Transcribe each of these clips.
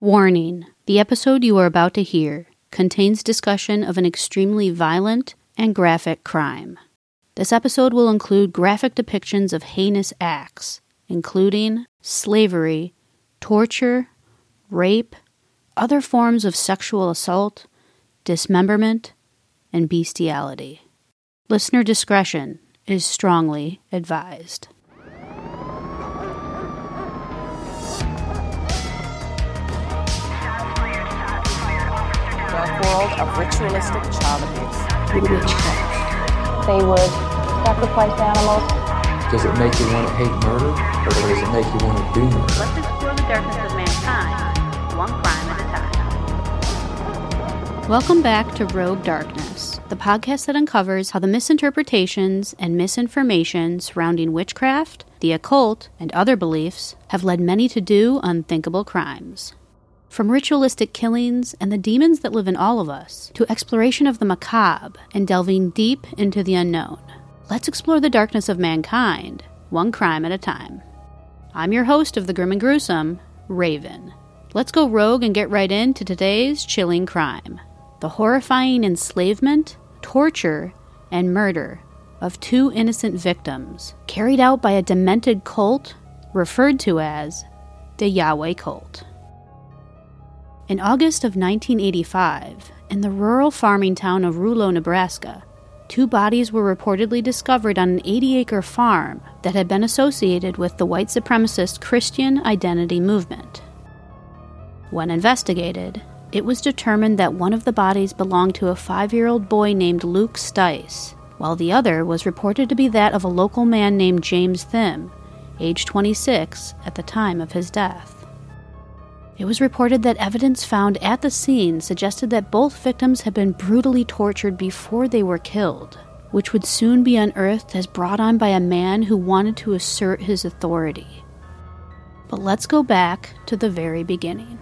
Warning The episode you are about to hear contains discussion of an extremely violent and graphic crime. This episode will include graphic depictions of heinous acts, including slavery, torture, rape, other forms of sexual assault, dismemberment, and bestiality. Listener discretion is strongly advised. World of ritualistic child abuse. Witchcraft. They would sacrifice animals. Does it make you want to hate murder, or does it make you want to do murder? Let's explore the darkness of mankind, one crime at a time. Welcome back to Rogue Darkness, the podcast that uncovers how the misinterpretations and misinformation surrounding witchcraft, the occult, and other beliefs have led many to do unthinkable crimes. From ritualistic killings and the demons that live in all of us, to exploration of the macabre and delving deep into the unknown. Let's explore the darkness of mankind, one crime at a time. I'm your host of The Grim and Gruesome, Raven. Let's go rogue and get right into today's chilling crime the horrifying enslavement, torture, and murder of two innocent victims carried out by a demented cult referred to as the Yahweh Cult. In August of 1985, in the rural farming town of Rulo, Nebraska, two bodies were reportedly discovered on an 80 acre farm that had been associated with the white supremacist Christian identity movement. When investigated, it was determined that one of the bodies belonged to a five year old boy named Luke Stice, while the other was reported to be that of a local man named James Thimm, age 26 at the time of his death. It was reported that evidence found at the scene suggested that both victims had been brutally tortured before they were killed, which would soon be unearthed as brought on by a man who wanted to assert his authority. But let's go back to the very beginning.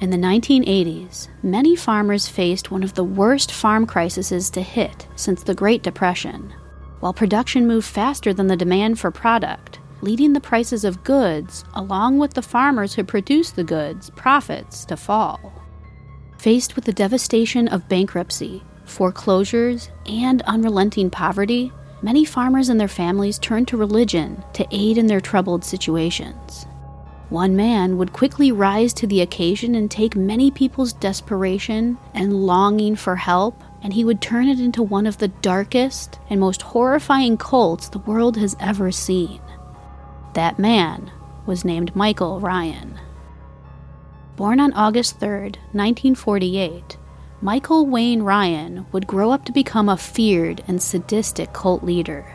In the 1980s, many farmers faced one of the worst farm crises to hit since the Great Depression. While production moved faster than the demand for product, leading the prices of goods, along with the farmers who produce the goods, profits to fall. Faced with the devastation of bankruptcy, foreclosures, and unrelenting poverty, many farmers and their families turned to religion to aid in their troubled situations. One man would quickly rise to the occasion and take many people's desperation and longing for help, and he would turn it into one of the darkest and most horrifying cults the world has ever seen. That man was named Michael Ryan. Born on August 3, 1948, Michael Wayne Ryan would grow up to become a feared and sadistic cult leader.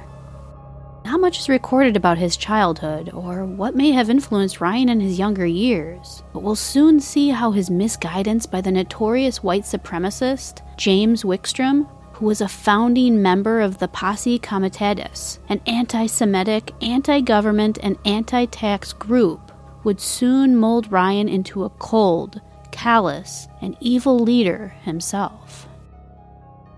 Not much is recorded about his childhood or what may have influenced Ryan in his younger years, but we'll soon see how his misguidance by the notorious white supremacist James Wickstrom who was a founding member of the Posse Comitatus, an anti Semitic, anti government, and anti tax group, would soon mold Ryan into a cold, callous, and evil leader himself.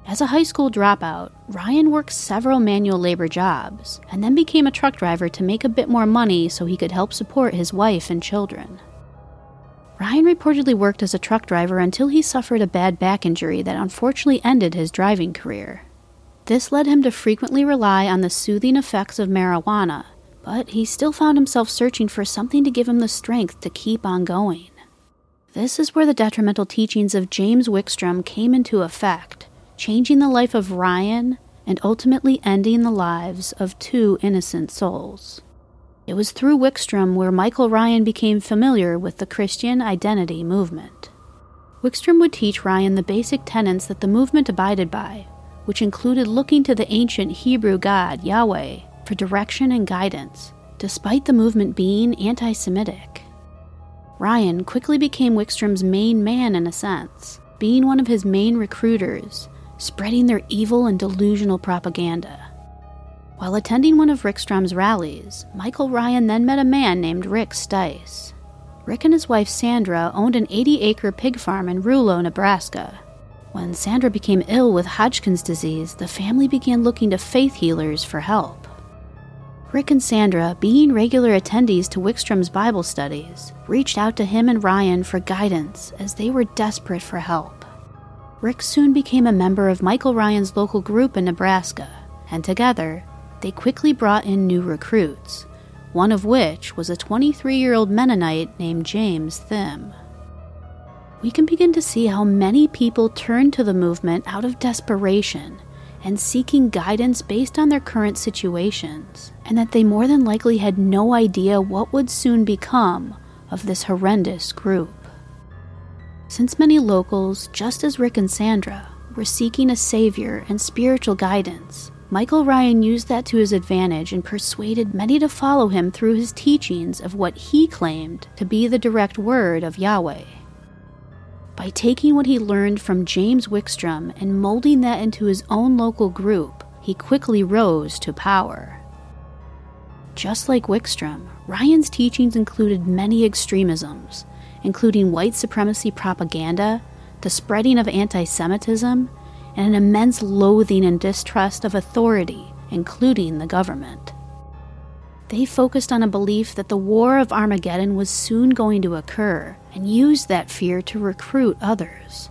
As a high school dropout, Ryan worked several manual labor jobs and then became a truck driver to make a bit more money so he could help support his wife and children. Ryan reportedly worked as a truck driver until he suffered a bad back injury that unfortunately ended his driving career. This led him to frequently rely on the soothing effects of marijuana, but he still found himself searching for something to give him the strength to keep on going. This is where the detrimental teachings of James Wickstrom came into effect, changing the life of Ryan and ultimately ending the lives of two innocent souls. It was through Wickstrom where Michael Ryan became familiar with the Christian identity movement. Wickstrom would teach Ryan the basic tenets that the movement abided by, which included looking to the ancient Hebrew God, Yahweh, for direction and guidance, despite the movement being anti Semitic. Ryan quickly became Wickstrom's main man in a sense, being one of his main recruiters, spreading their evil and delusional propaganda. While attending one of Wickstrom's rallies, Michael Ryan then met a man named Rick Stice. Rick and his wife Sandra owned an 80 acre pig farm in Rulo, Nebraska. When Sandra became ill with Hodgkin's disease, the family began looking to faith healers for help. Rick and Sandra, being regular attendees to Wickstrom's Bible studies, reached out to him and Ryan for guidance as they were desperate for help. Rick soon became a member of Michael Ryan's local group in Nebraska, and together, they quickly brought in new recruits, one of which was a 23 year old Mennonite named James Thimm. We can begin to see how many people turned to the movement out of desperation and seeking guidance based on their current situations, and that they more than likely had no idea what would soon become of this horrendous group. Since many locals, just as Rick and Sandra, were seeking a savior and spiritual guidance, Michael Ryan used that to his advantage and persuaded many to follow him through his teachings of what he claimed to be the direct word of Yahweh. By taking what he learned from James Wickstrom and molding that into his own local group, he quickly rose to power. Just like Wickstrom, Ryan's teachings included many extremisms, including white supremacy propaganda, the spreading of anti Semitism, and an immense loathing and distrust of authority, including the government. They focused on a belief that the War of Armageddon was soon going to occur and used that fear to recruit others.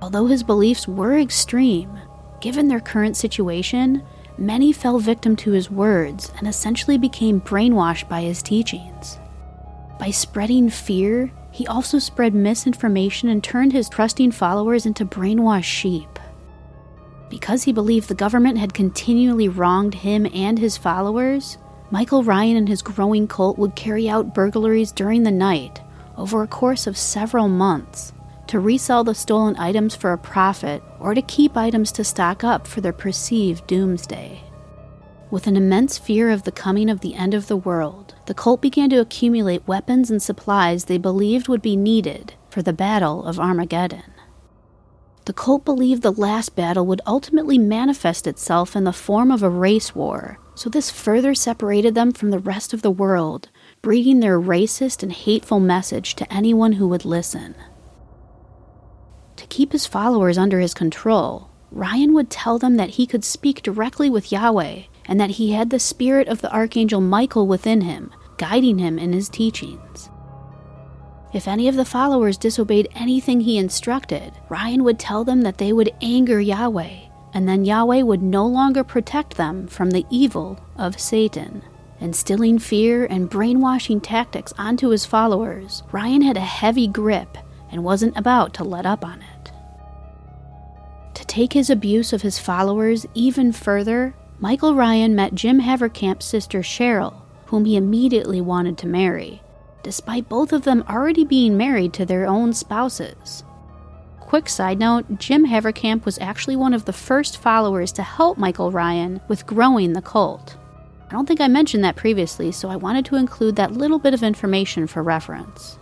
Although his beliefs were extreme, given their current situation, many fell victim to his words and essentially became brainwashed by his teachings. By spreading fear, he also spread misinformation and turned his trusting followers into brainwashed sheep. Because he believed the government had continually wronged him and his followers, Michael Ryan and his growing cult would carry out burglaries during the night over a course of several months to resell the stolen items for a profit or to keep items to stock up for their perceived doomsday. With an immense fear of the coming of the end of the world, the cult began to accumulate weapons and supplies they believed would be needed for the Battle of Armageddon. The cult believed the last battle would ultimately manifest itself in the form of a race war so this further separated them from the rest of the world, breeding their racist and hateful message to anyone who would listen. To keep his followers under his control, Ryan would tell them that he could speak directly with Yahweh and that he had the spirit of the archangel Michael within him, guiding him in his teachings. If any of the followers disobeyed anything he instructed, Ryan would tell them that they would anger Yahweh and then Yahweh would no longer protect them from the evil of Satan. Instilling fear and brainwashing tactics onto his followers, Ryan had a heavy grip and wasn't about to let up on it. To take his abuse of his followers even further, Michael Ryan met Jim Haverkamp's sister Cheryl, whom he immediately wanted to marry, despite both of them already being married to their own spouses. Quick side note Jim Haverkamp was actually one of the first followers to help Michael Ryan with growing the cult. I don't think I mentioned that previously, so I wanted to include that little bit of information for reference.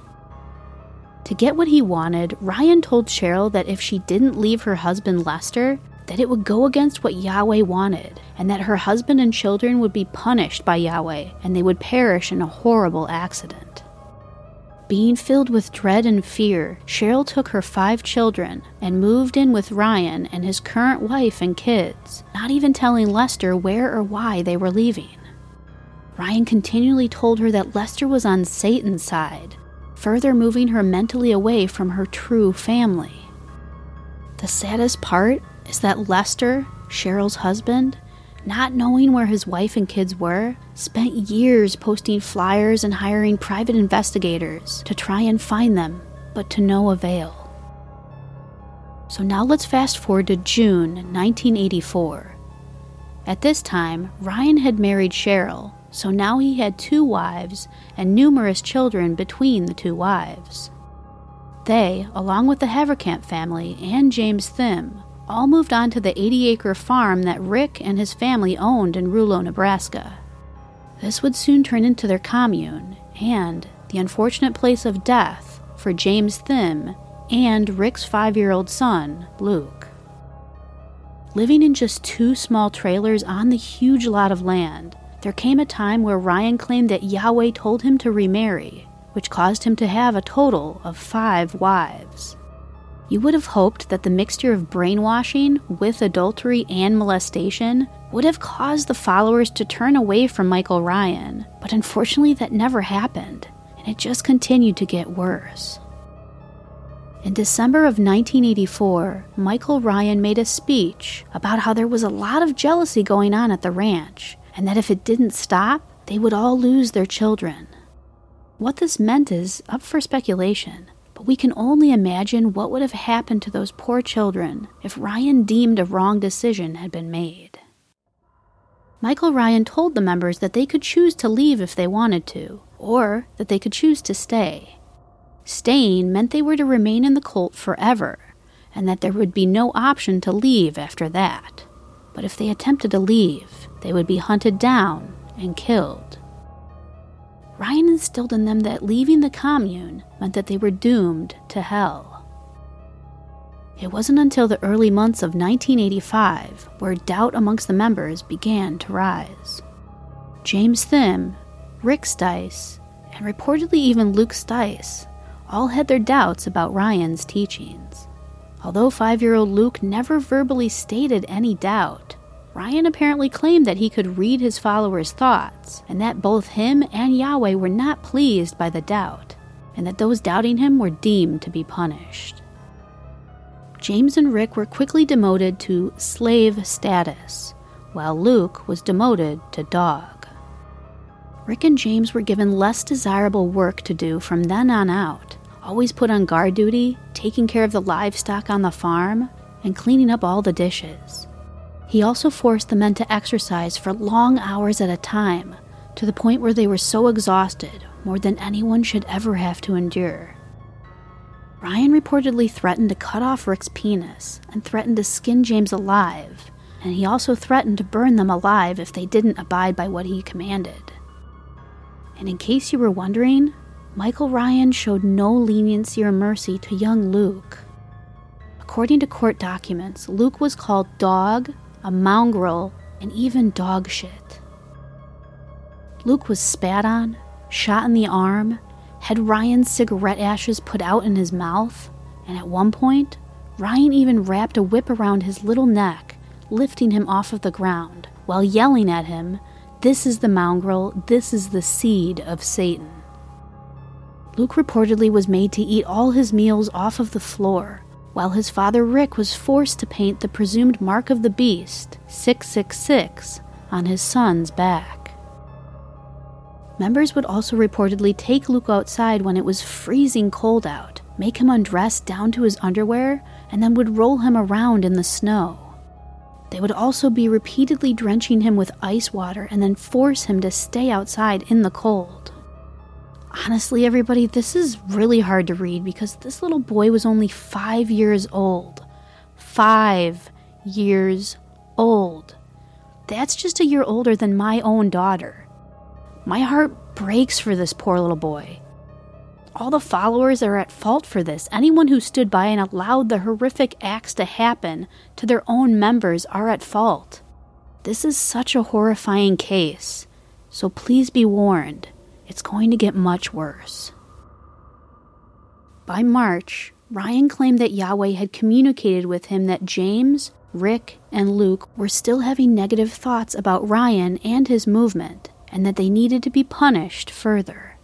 To get what he wanted, Ryan told Cheryl that if she didn't leave her husband Lester, that it would go against what Yahweh wanted, and that her husband and children would be punished by Yahweh and they would perish in a horrible accident. Being filled with dread and fear, Cheryl took her five children and moved in with Ryan and his current wife and kids, not even telling Lester where or why they were leaving. Ryan continually told her that Lester was on Satan's side, further moving her mentally away from her true family. The saddest part is that Lester, Cheryl's husband, not knowing where his wife and kids were, spent years posting flyers and hiring private investigators to try and find them, but to no avail. So now let's fast forward to June 1984. At this time, Ryan had married Cheryl, so now he had two wives and numerous children between the two wives. They, along with the Haverkamp family and James Thimm, all moved on to the 80 acre farm that Rick and his family owned in Rulo, Nebraska. This would soon turn into their commune and the unfortunate place of death for James Thimm and Rick's five year old son, Luke. Living in just two small trailers on the huge lot of land, there came a time where Ryan claimed that Yahweh told him to remarry, which caused him to have a total of five wives. You would have hoped that the mixture of brainwashing with adultery and molestation would have caused the followers to turn away from Michael Ryan, but unfortunately that never happened, and it just continued to get worse. In December of 1984, Michael Ryan made a speech about how there was a lot of jealousy going on at the ranch, and that if it didn't stop, they would all lose their children. What this meant is up for speculation, but we can only imagine what would have happened to those poor children if Ryan deemed a wrong decision had been made. Michael Ryan told the members that they could choose to leave if they wanted to, or that they could choose to stay. Staying meant they were to remain in the cult forever, and that there would be no option to leave after that. But if they attempted to leave, they would be hunted down and killed. Ryan instilled in them that leaving the commune meant that they were doomed to hell. It wasn't until the early months of 1985 where doubt amongst the members began to rise. James Thimm, Rick Stice, and reportedly even Luke Stice all had their doubts about Ryan's teachings. Although five year old Luke never verbally stated any doubt, Ryan apparently claimed that he could read his followers' thoughts, and that both him and Yahweh were not pleased by the doubt, and that those doubting him were deemed to be punished. James and Rick were quickly demoted to slave status, while Luke was demoted to dog. Rick and James were given less desirable work to do from then on out, always put on guard duty, taking care of the livestock on the farm, and cleaning up all the dishes. He also forced the men to exercise for long hours at a time, to the point where they were so exhausted, more than anyone should ever have to endure. Ryan reportedly threatened to cut off Rick's penis and threatened to skin James alive, and he also threatened to burn them alive if they didn't abide by what he commanded. And in case you were wondering, Michael Ryan showed no leniency or mercy to young Luke. According to court documents, Luke was called dog, a mongrel, and even dog shit. Luke was spat on, shot in the arm, had Ryan's cigarette ashes put out in his mouth, and at one point, Ryan even wrapped a whip around his little neck, lifting him off of the ground, while yelling at him, This is the mongrel, this is the seed of Satan. Luke reportedly was made to eat all his meals off of the floor, while his father Rick was forced to paint the presumed mark of the beast, 666, on his son's back. Members would also reportedly take Luke outside when it was freezing cold out, make him undress down to his underwear, and then would roll him around in the snow. They would also be repeatedly drenching him with ice water and then force him to stay outside in the cold. Honestly, everybody, this is really hard to read because this little boy was only five years old. Five years old. That's just a year older than my own daughter. My heart breaks for this poor little boy. All the followers are at fault for this. Anyone who stood by and allowed the horrific acts to happen to their own members are at fault. This is such a horrifying case, so please be warned, it's going to get much worse. By March, Ryan claimed that Yahweh had communicated with him that James, Rick, and Luke were still having negative thoughts about Ryan and his movement, and that they needed to be punished further.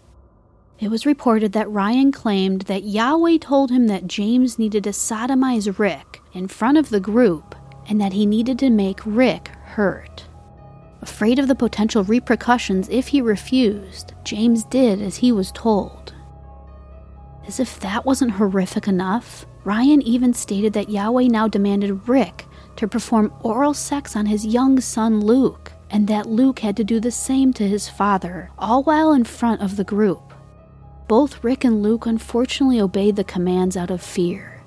It was reported that Ryan claimed that Yahweh told him that James needed to sodomize Rick in front of the group and that he needed to make Rick hurt. Afraid of the potential repercussions if he refused, James did as he was told. As if that wasn't horrific enough, Ryan even stated that Yahweh now demanded Rick to perform oral sex on his young son Luke and that Luke had to do the same to his father, all while in front of the group. Both Rick and Luke unfortunately obeyed the commands out of fear.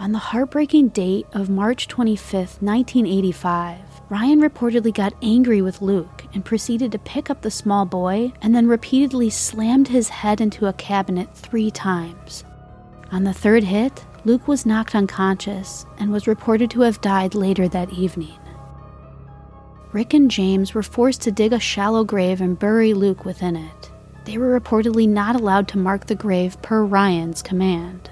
On the heartbreaking date of March 25, 1985, Ryan reportedly got angry with Luke and proceeded to pick up the small boy and then repeatedly slammed his head into a cabinet three times. On the third hit, Luke was knocked unconscious and was reported to have died later that evening. Rick and James were forced to dig a shallow grave and bury Luke within it. They were reportedly not allowed to mark the grave per Ryan's command.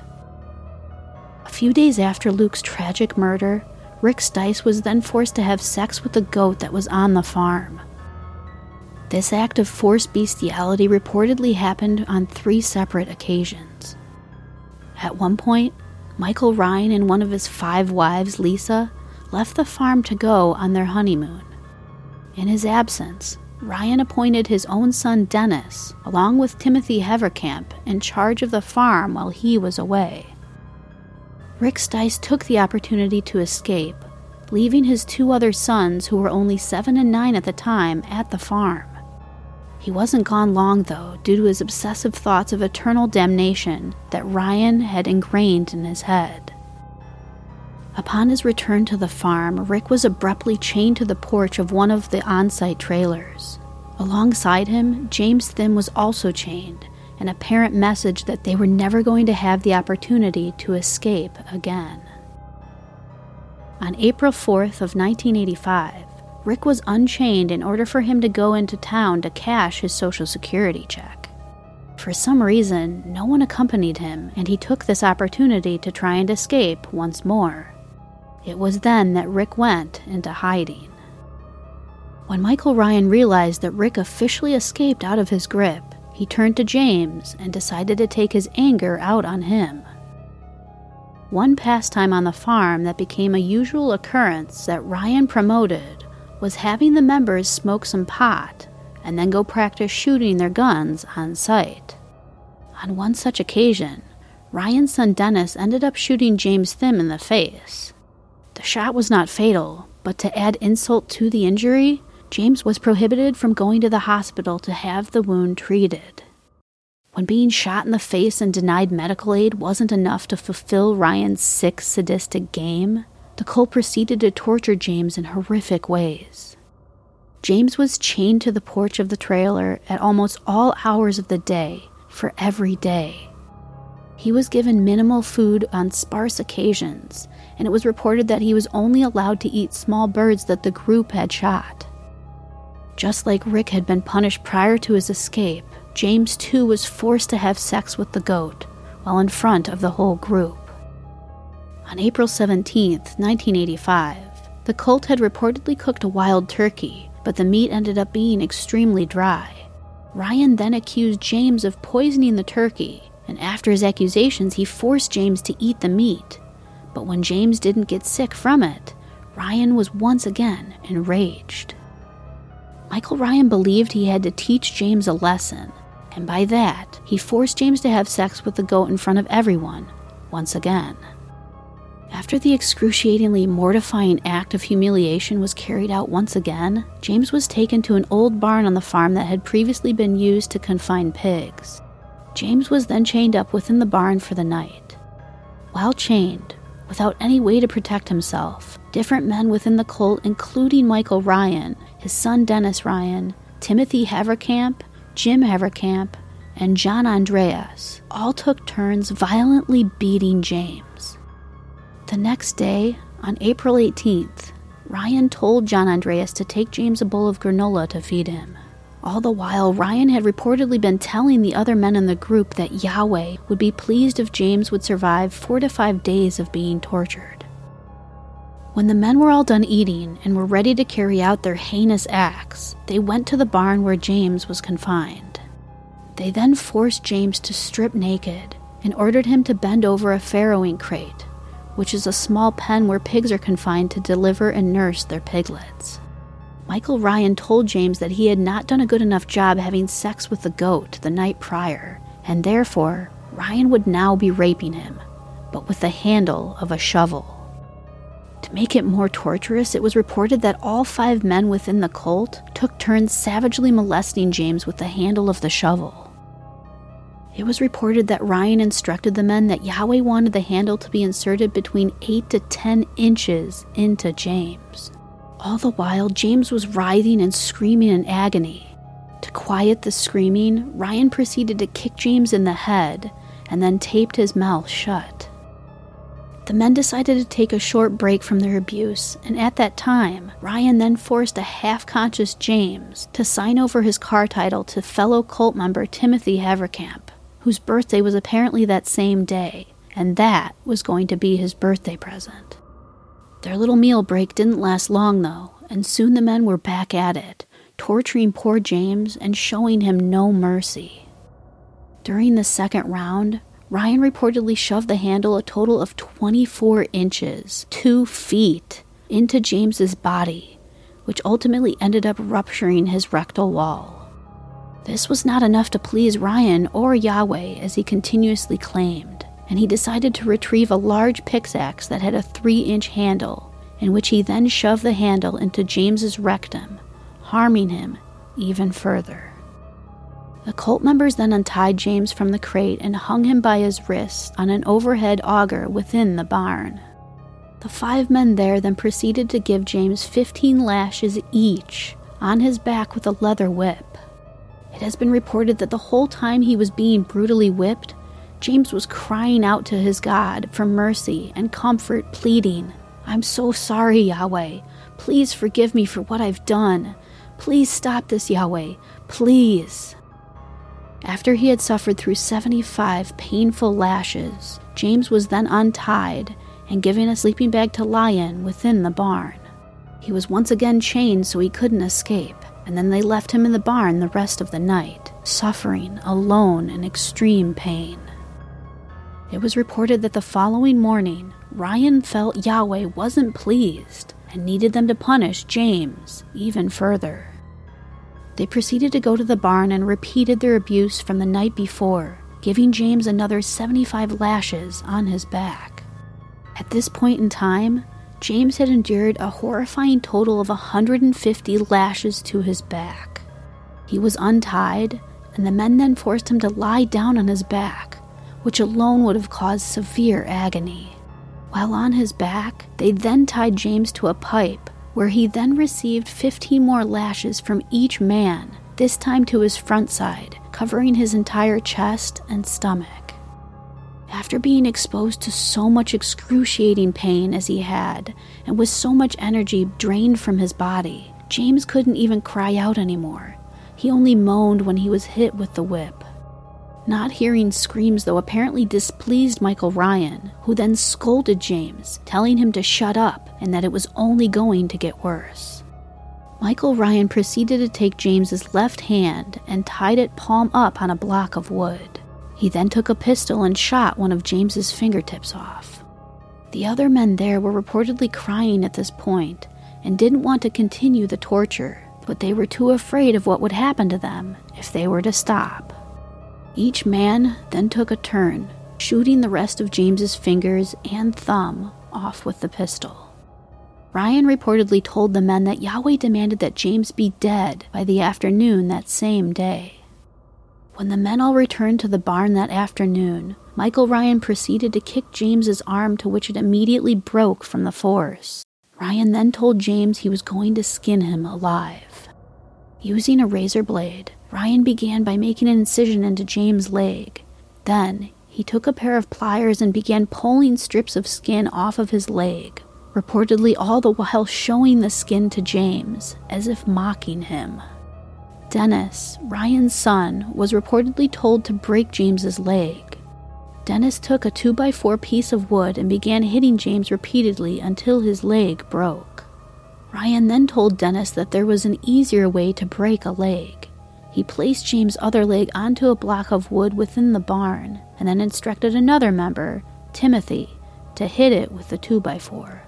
Few days after Luke's tragic murder, Rick Stice was then forced to have sex with the goat that was on the farm. This act of forced bestiality reportedly happened on three separate occasions. At one point, Michael Ryan and one of his five wives, Lisa, left the farm to go on their honeymoon. In his absence, Ryan appointed his own son Dennis, along with Timothy Haverkamp, in charge of the farm while he was away. Rick Stice took the opportunity to escape, leaving his two other sons, who were only seven and nine at the time, at the farm. He wasn't gone long, though, due to his obsessive thoughts of eternal damnation that Ryan had ingrained in his head. Upon his return to the farm, Rick was abruptly chained to the porch of one of the on site trailers. Alongside him, James Thimm was also chained, an apparent message that they were never going to have the opportunity to escape again. On April 4th of 1985, Rick was unchained in order for him to go into town to cash his social security check. For some reason, no one accompanied him, and he took this opportunity to try and escape once more. It was then that Rick went into hiding. When Michael Ryan realized that Rick officially escaped out of his grip, he turned to James and decided to take his anger out on him. One pastime on the farm that became a usual occurrence that Ryan promoted was having the members smoke some pot and then go practice shooting their guns on site. On one such occasion, Ryan's son Dennis ended up shooting James Thimm in the face. The shot was not fatal, but to add insult to the injury, James was prohibited from going to the hospital to have the wound treated. When being shot in the face and denied medical aid wasn't enough to fulfill Ryan's sick, sadistic game, the cult proceeded to torture James in horrific ways. James was chained to the porch of the trailer at almost all hours of the day for every day. He was given minimal food on sparse occasions and it was reported that he was only allowed to eat small birds that the group had shot. Just like Rick had been punished prior to his escape, James too was forced to have sex with the goat while in front of the whole group. On April 17, 1985, the cult had reportedly cooked a wild turkey, but the meat ended up being extremely dry. Ryan then accused James of poisoning the turkey, and after his accusations, he forced James to eat the meat, but when James didn't get sick from it, Ryan was once again enraged. Michael Ryan believed he had to teach James a lesson, and by that, he forced James to have sex with the goat in front of everyone, once again. After the excruciatingly mortifying act of humiliation was carried out once again, James was taken to an old barn on the farm that had previously been used to confine pigs. James was then chained up within the barn for the night. While chained, without any way to protect himself. Different men within the cult, including Michael Ryan, his son Dennis Ryan, Timothy Haverkamp, Jim Haverkamp, and John Andreas, all took turns violently beating James. The next day, on April 18th, Ryan told John Andreas to take James a bowl of granola to feed him. All the while, Ryan had reportedly been telling the other men in the group that Yahweh would be pleased if James would survive four to five days of being tortured. When the men were all done eating and were ready to carry out their heinous acts, they went to the barn where James was confined. They then forced James to strip naked and ordered him to bend over a farrowing crate, which is a small pen where pigs are confined to deliver and nurse their piglets. Michael Ryan told James that he had not done a good enough job having sex with the goat the night prior, and therefore Ryan would now be raping him, but with the handle of a shovel. To make it more torturous, it was reported that all five men within the cult took turns savagely molesting James with the handle of the shovel. It was reported that Ryan instructed the men that Yahweh wanted the handle to be inserted between 8 to 10 inches into James. All the while, James was writhing and screaming in agony. To quiet the screaming, Ryan proceeded to kick James in the head and then taped his mouth shut. The men decided to take a short break from their abuse, and at that time, Ryan then forced a half conscious James to sign over his car title to fellow cult member Timothy Haverkamp, whose birthday was apparently that same day, and that was going to be his birthday present. Their little meal break didn't last long, though, and soon the men were back at it, torturing poor James and showing him no mercy. During the second round, Ryan reportedly shoved the handle a total of 24 inches, 2 feet, into James's body, which ultimately ended up rupturing his rectal wall. This was not enough to please Ryan or Yahweh as he continuously claimed, and he decided to retrieve a large pickaxe that had a 3-inch handle, in which he then shoved the handle into James's rectum, harming him even further. The cult members then untied James from the crate and hung him by his wrists on an overhead auger within the barn. The five men there then proceeded to give James 15 lashes each on his back with a leather whip. It has been reported that the whole time he was being brutally whipped, James was crying out to his God for mercy and comfort, pleading, I'm so sorry, Yahweh. Please forgive me for what I've done. Please stop this, Yahweh. Please. After he had suffered through 75 painful lashes, James was then untied and given a sleeping bag to lie in within the barn. He was once again chained so he couldn't escape, and then they left him in the barn the rest of the night, suffering alone in extreme pain. It was reported that the following morning, Ryan felt Yahweh wasn't pleased and needed them to punish James even further. They proceeded to go to the barn and repeated their abuse from the night before, giving James another 75 lashes on his back. At this point in time, James had endured a horrifying total of 150 lashes to his back. He was untied, and the men then forced him to lie down on his back, which alone would have caused severe agony. While on his back, they then tied James to a pipe, where he then received 15 more lashes from each man, this time to his front side, covering his entire chest and stomach. After being exposed to so much excruciating pain as he had, and with so much energy drained from his body, James couldn't even cry out anymore. He only moaned when he was hit with the whip. Not hearing screams, though, apparently displeased Michael Ryan, who then scolded James, telling him to shut up and that it was only going to get worse. Michael Ryan proceeded to take James's left hand and tied it palm up on a block of wood. He then took a pistol and shot one of James's fingertips off. The other men there were reportedly crying at this point and didn't want to continue the torture, but they were too afraid of what would happen to them if they were to stop. Each man then took a turn, shooting the rest of James's fingers and thumb off with the pistol. Ryan reportedly told the men that Yahweh demanded that James be dead by the afternoon that same day. When the men all returned to the barn that afternoon, Michael Ryan proceeded to kick James's arm to which it immediately broke from the force. Ryan then told James he was going to skin him alive. Using a razor blade, Ryan began by making an incision into James' leg. Then, he took a pair of pliers and began pulling strips of skin off of his leg, reportedly all the while showing the skin to James, as if mocking him. Dennis, Ryan's son, was reportedly told to break James's leg. Dennis took a 2x4 piece of wood and began hitting James repeatedly until his leg broke. Ryan then told Dennis that there was an easier way to break a leg. He placed James' other leg onto a block of wood within the barn and then instructed another member, Timothy, to hit it with the 2x4.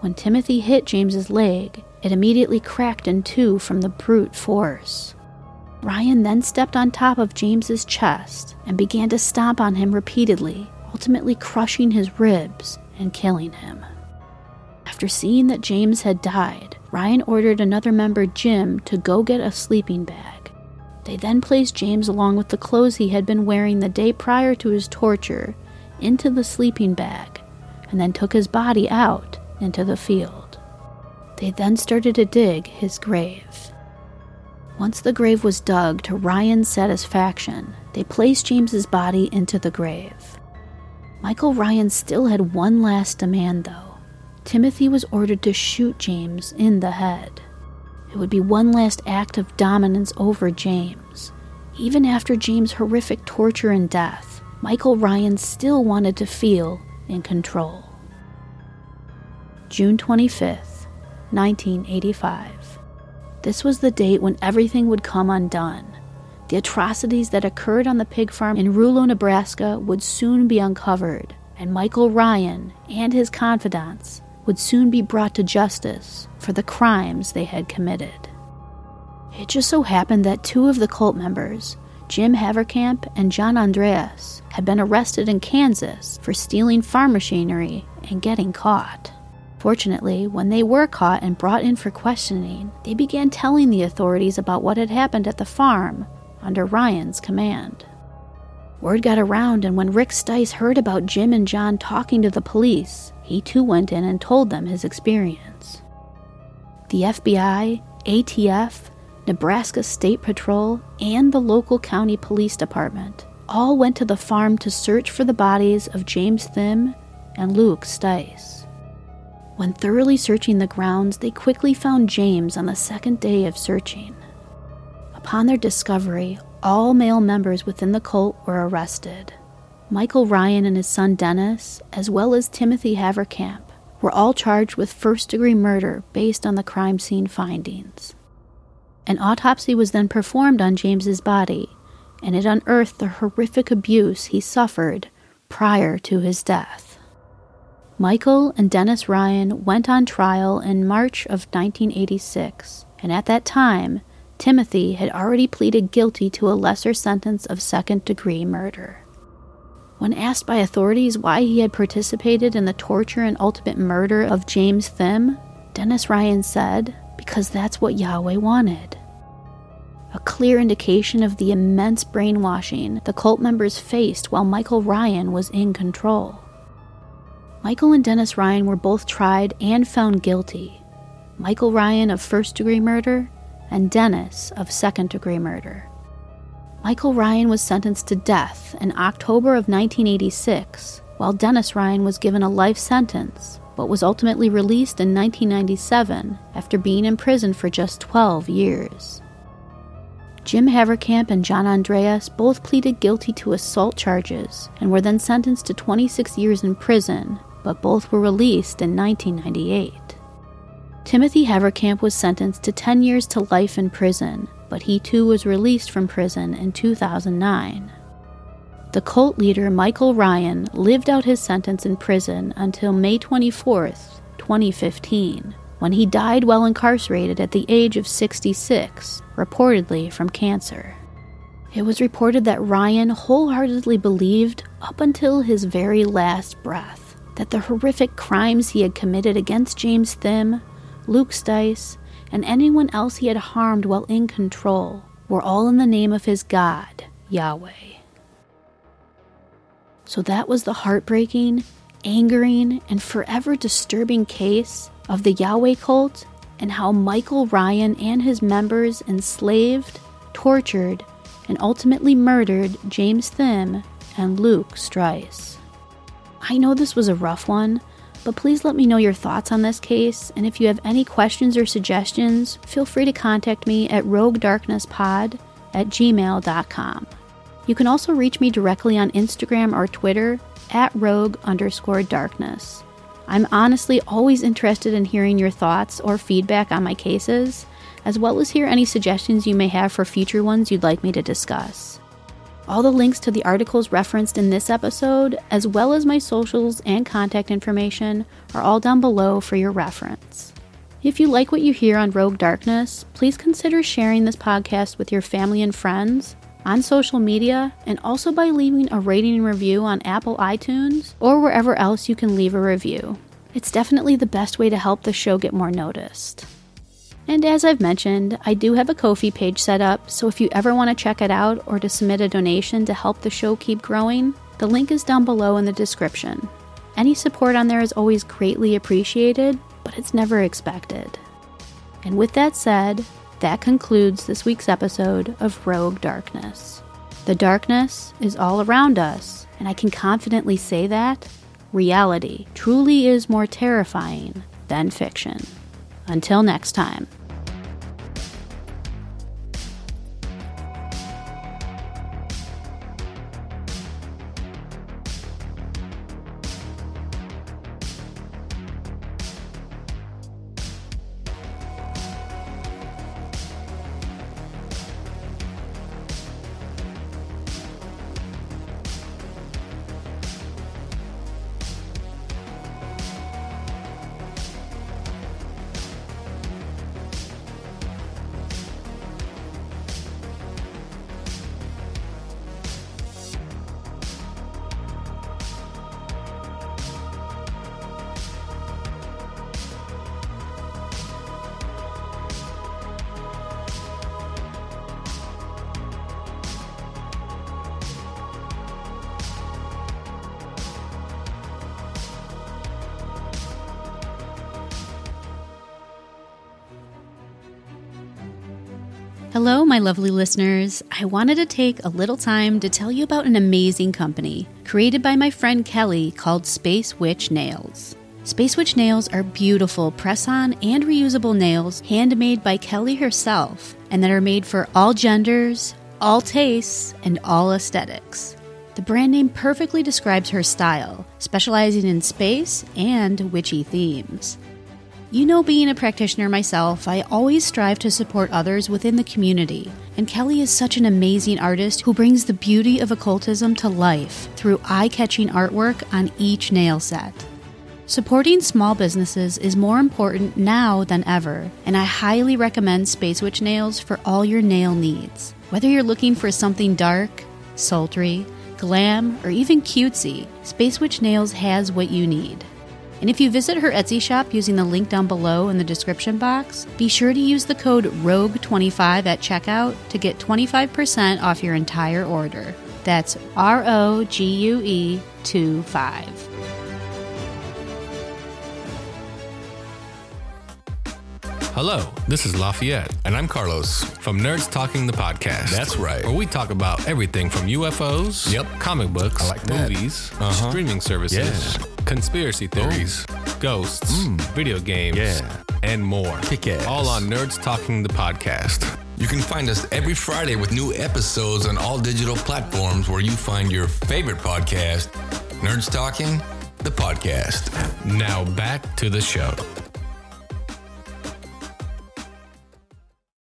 When Timothy hit James's leg, it immediately cracked in two from the brute force. Ryan then stepped on top of James's chest and began to stomp on him repeatedly, ultimately crushing his ribs and killing him. After seeing that James had died, Ryan ordered another member, Jim, to go get a sleeping bag. They then placed James, along with the clothes he had been wearing the day prior to his torture, into the sleeping bag, and then took his body out into the field. They then started to dig his grave. Once the grave was dug to Ryan's satisfaction, they placed James's body into the grave. Michael Ryan still had one last demand, though. Timothy was ordered to shoot James in the head. It would be one last act of dominance over James. Even after James' horrific torture and death, Michael Ryan still wanted to feel in control. June 25th, 1985. This was the date when everything would come undone. The atrocities that occurred on the pig farm in Rulo, Nebraska would soon be uncovered, and Michael Ryan and his confidants would soon be brought to justice for the crimes they had committed. It just so happened that two of the cult members, Jim Haverkamp and John Andreas, had been arrested in Kansas for stealing farm machinery and getting caught. Fortunately, when they were caught and brought in for questioning, they began telling the authorities about what had happened at the farm under Ryan's command. Word got around, and when Rick Stice heard about Jim and John talking to the police, he too went in and told them his experience. The FBI, ATF, Nebraska State Patrol, and the local county police department all went to the farm to search for the bodies of James Thimm and Luke Stice. When thoroughly searching the grounds, they quickly found James on the second day of searching. Upon their discovery, all male members within the cult were arrested. Michael Ryan and his son Dennis, as well as Timothy Haverkamp, were all charged with first degree murder based on the crime scene findings. An autopsy was then performed on James's body, and it unearthed the horrific abuse he suffered prior to his death. Michael and Dennis Ryan went on trial in March of 1986, and at that time, Timothy had already pleaded guilty to a lesser sentence of second degree murder. When asked by authorities why he had participated in the torture and ultimate murder of James Thimm, Dennis Ryan said, because that's what Yahweh wanted. A clear indication of the immense brainwashing the cult members faced while Michael Ryan was in control. Michael and Dennis Ryan were both tried and found guilty. Michael Ryan of first degree murder, and Dennis of second degree murder. Michael Ryan was sentenced to death in October of 1986, while Dennis Ryan was given a life sentence but was ultimately released in 1997 after being in prison for just 12 years. Jim Haverkamp and John Andreas both pleaded guilty to assault charges and were then sentenced to 26 years in prison, but both were released in 1998. Timothy Haverkamp was sentenced to 10 years to life in prison, but he too was released from prison in 2009. The cult leader Michael Ryan lived out his sentence in prison until May 24, 2015, when he died while incarcerated at the age of 66, reportedly from cancer. It was reported that Ryan wholeheartedly believed, up until his very last breath, that the horrific crimes he had committed against James Thimm, Luke Stice, and anyone else he had harmed while in control were all in the name of his God, Yahweh. So that was the heartbreaking, angering, and forever disturbing case of the Yahweh cult and how Michael Ryan and his members enslaved, tortured, and ultimately murdered James Thimm and Luke Stice. I know this was a rough one, but please let me know your thoughts on this case, and if you have any questions or suggestions, feel free to contact me at roguedarknesspod at gmail.com. You can also reach me directly on Instagram or Twitter at rogue underscore darkness. I'm honestly always interested in hearing your thoughts or feedback on my cases, as well as hear any suggestions you may have for future ones you'd like me to discuss. All the links to the articles referenced in this episode, as well as my socials and contact information, are all down below for your reference. If you like what you hear on Rogue Darkness, please consider sharing this podcast with your family and friends on social media, and also by leaving a rating and review on Apple iTunes or wherever else you can leave a review. It's definitely the best way to help the show get more noticed. And as I've mentioned, I do have a Ko-fi page set up, so if you ever want to check it out or to submit a donation to help the show keep growing, the link is down below in the description. Any support on there is always greatly appreciated, but it's never expected. And with that said, that concludes this week's episode of Rogue Darkness. The darkness is all around us, and I can confidently say that reality truly is more terrifying than fiction. Until next time. Hello, my lovely listeners. I wanted to take a little time to tell you about an amazing company created by my friend Kelly called Space Witch Nails. Space Witch nails are beautiful press on and reusable nails handmade by Kelly herself and that are made for all genders, all tastes, and all aesthetics. The brand name perfectly describes her style, specializing in space and witchy themes. You know, being a practitioner myself, I always strive to support others within the community. And Kelly is such an amazing artist who brings the beauty of occultism to life through eye catching artwork on each nail set. Supporting small businesses is more important now than ever, and I highly recommend Space Witch Nails for all your nail needs. Whether you're looking for something dark, sultry, glam, or even cutesy, Space Witch Nails has what you need. And if you visit her Etsy shop using the link down below in the description box, be sure to use the code ROGUE25 at checkout to get 25% off your entire order. That's R O G U E 2 5. Hello, this is Lafayette. And I'm Carlos. From Nerds Talking the Podcast. That's right. Where we talk about everything from UFOs, Yep. comic books, I like movies, Uh-huh. streaming services, conspiracy theories, ghosts, video games, Yeah. and more. Kick ass. All on Nerds Talking the Podcast. You can find us every Friday with new episodes on all digital platforms where you find your favorite podcast, Nerds Talking, the podcast. Now back to the show.